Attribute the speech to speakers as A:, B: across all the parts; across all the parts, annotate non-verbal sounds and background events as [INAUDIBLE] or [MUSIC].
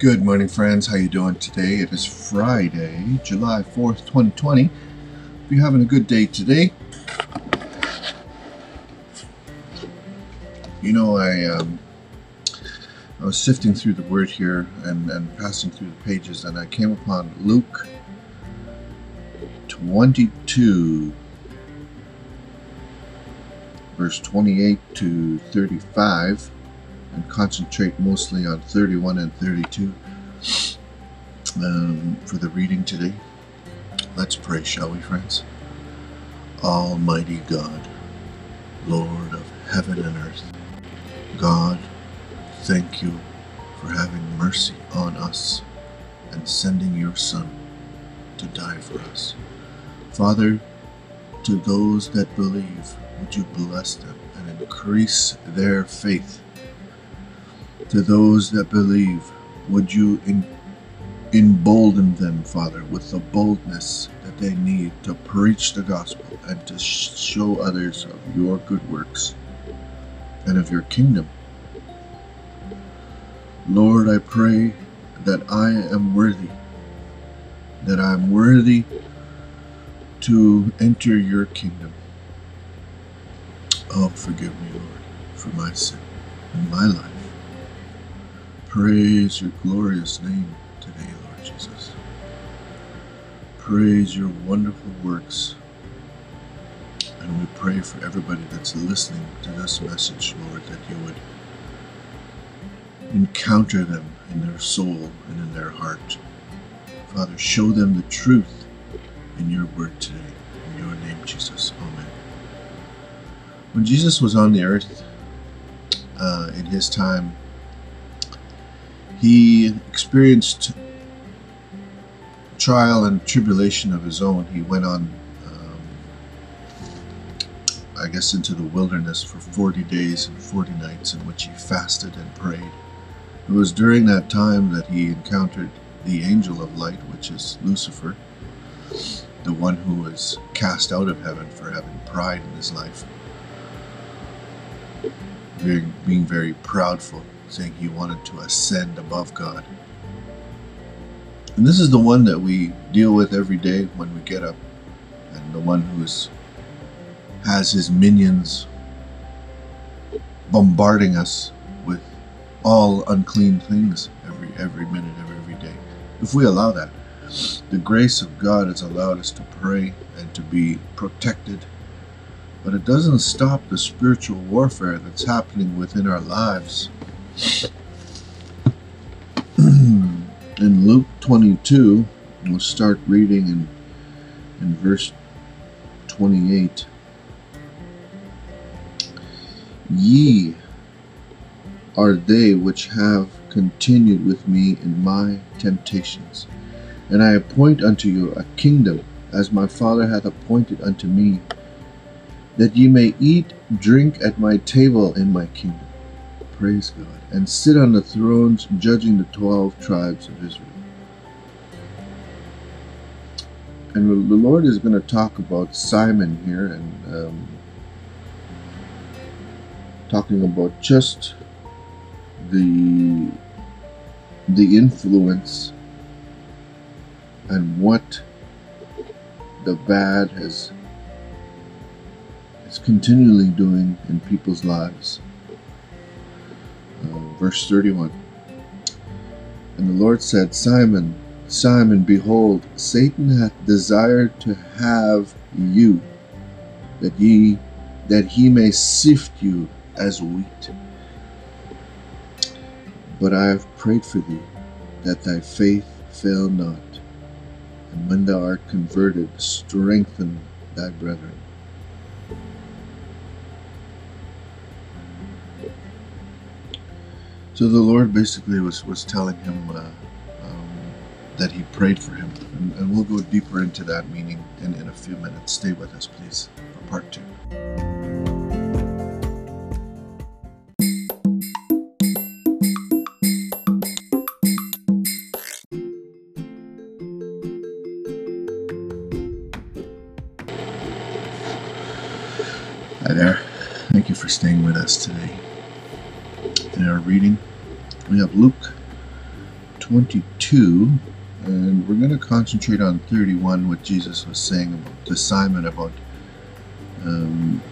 A: Good morning, friends. How you doing today? It is Friday, July 4th, 2020. If you're having a good day today, you know, I um, I was sifting through the word here and, and passing through the pages, and I came upon Luke 22, verse 28 to 35 and concentrate mostly on 31 and 32 um, for the reading today. Let's pray, shall we, friends? Almighty God, Lord of heaven and earth, God, thank you for having mercy on us and sending your Son to die for us. Father, to those that believe, would you bless them and increase their faith to those that believe, would you embolden them, Father, with the boldness that they need to preach the gospel and to sh- show others of your good works and of your kingdom. Lord, I pray that I am worthy, that I am worthy to enter your kingdom. Oh, forgive me, Lord, for my sin in my life. Praise your glorious name today, Lord Jesus. Praise your wonderful works. And we pray for everybody that's listening to this message, Lord, that you would encounter them in their soul and in their heart. Father, show them the truth in your word today. In your name, Jesus. Amen. When Jesus was on the earth uh, in his time, he experienced trial and tribulation of his own. He went on, um, I guess, into the wilderness for 40 days and 40 nights in which he fasted and prayed. It was during that time that he encountered the angel of light, which is Lucifer, the one who was cast out of heaven for having pride in his life, being, being very proudful saying he wanted to ascend above God. And this is the one that we deal with every day when we get up, and the one who is, has his minions bombarding us with all unclean things every every minute, of every day. If we allow that, the grace of God has allowed us to pray and to be protected, but it doesn't stop the spiritual warfare that's happening within our lives [CLEARS THROAT] in Luke 22, we'll start reading in, in verse 28. Ye are they which have continued with me in my temptations, and I appoint unto you a kingdom, as my Father hath appointed unto me, that ye may eat, drink at my table in my kingdom. Praise God, and sit on the thrones judging the twelve tribes of Israel. And the Lord is going to talk about Simon here and um, talking about just the the influence and what the bad has is continually doing in people's lives verse 31. And the Lord said, Simon, Simon, behold, Satan hath desired to have you, that ye that he may sift you as wheat. But I have prayed for thee, that thy faith fail not. And when thou art converted, strengthen thy brethren. So the Lord basically was, was telling him uh, um, that he prayed for him. And, and, we'll go deeper into that meaning in, in a few minutes. Stay with us, please, for part two. Hi there. Thank you for staying with us today. In our reading, we have Luke 22, and we're going to concentrate on 31, what Jesus was saying about to Simon about um,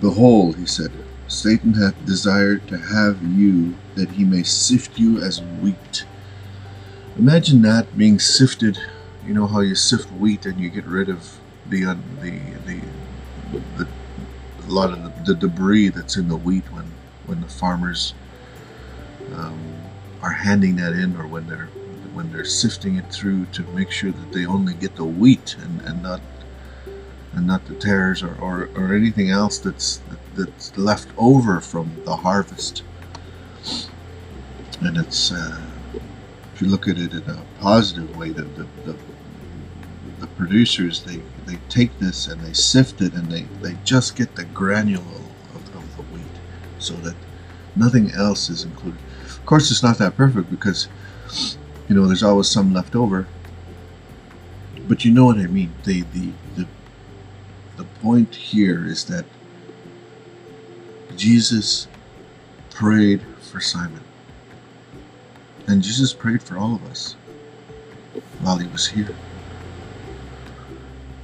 A: Behold, he said, Satan hath desired to have you that he may sift you as wheat. Imagine that being sifted. You know how you sift wheat and you get rid of the uh, the the, the a lot of the, the, debris that's in the wheat when when the farmers um, are handing that in or when they're when they're sifting it through to make sure that they only get the wheat and, and not and not the tares or, or, or anything else that's that's left over from the harvest. And it's uh, if you look at it in a positive way, the the, the, the producers they, they take this and they sift it and they, they just get the granule so that nothing else is included. Of course, it's not that perfect because you know there's always some left over. But you know what I mean. The the the the point here is that Jesus prayed for Simon. And Jesus prayed for all of us while he was here.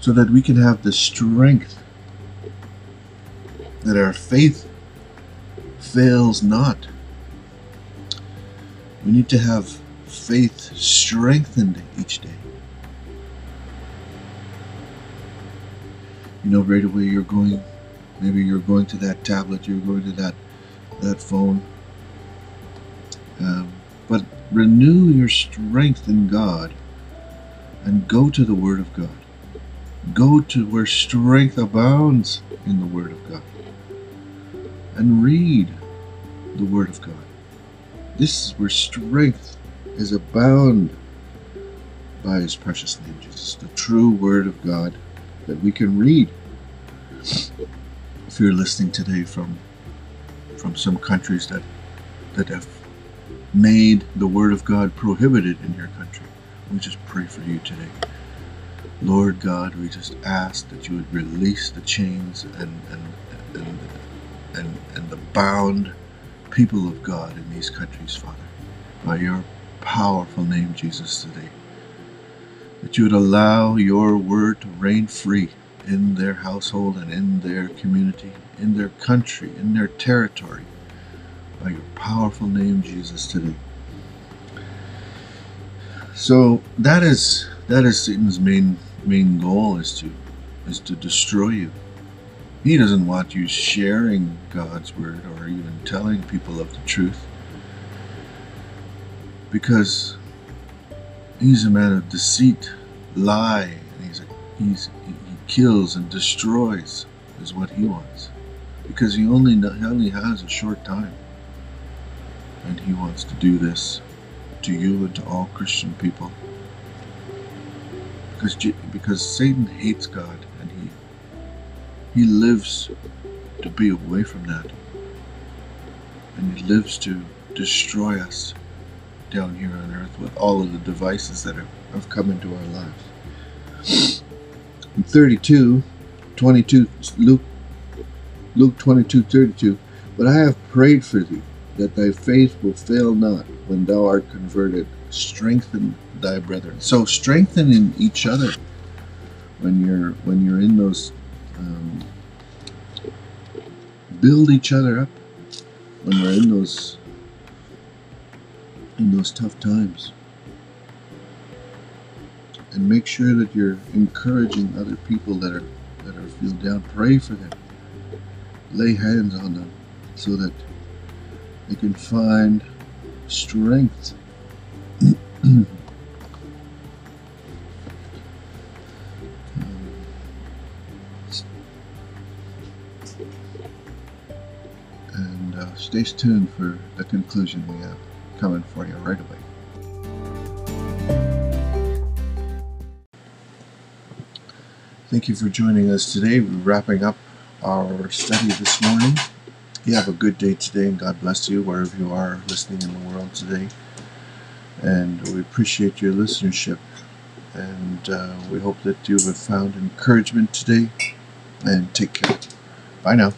A: So that we can have the strength that our faith fails not. We need to have faith strengthened each day. You know, right away you're going Maybe you're going to that tablet, you're going to that that phone. Um, but renew your strength in God and go to the Word of God. Go to where strength abounds in the Word of God. And read the Word of God. This is where strength is abound by His precious name, Jesus, the true Word of God that we can read if you're listening today from from some countries that that have made the word of God prohibited in your country, we just pray for you today. Lord God, we just ask that you would release the chains and and and and, and the bound people of God in these countries, Father, by your powerful name, Jesus, today. That you would allow your word to reign free in their household and in their community, in their country, in their territory, by your powerful name, Jesus, today. So that is that is Satan's main main goal is to is to destroy you. He doesn't want you sharing God's word or even telling people of the truth. Because he's a man of deceit, lie, and he's a, he's he kills and destroys is what he wants. Because he only, he only has a short time. And he wants to do this to you and to all Christian people. Because, because Satan hates God he, lives to be away from that. And he lives to destroy us down here on earth with all of the devices that have, have come into our lives. [SNIFFS] 32, 22, Luke, Luke 22, 32. But I have prayed for thee, that thy faith will fail not when thou art converted. Strengthen thy brethren. So strengthening each other when you're when you're in those um, build each other up when we're in those in those tough times and make sure that you're encouraging other people that are that are feel down. Pray for them. Lay hands on them so that they can find strength. Stay tuned for the conclusion we have coming for you right away. Thank you for joining us today. We're wrapping up our study this morning. You have a good day today, and God bless you wherever you are listening in the world today. And we appreciate your listenership. And uh, we hope that you have found encouragement today. And take care. Bye now.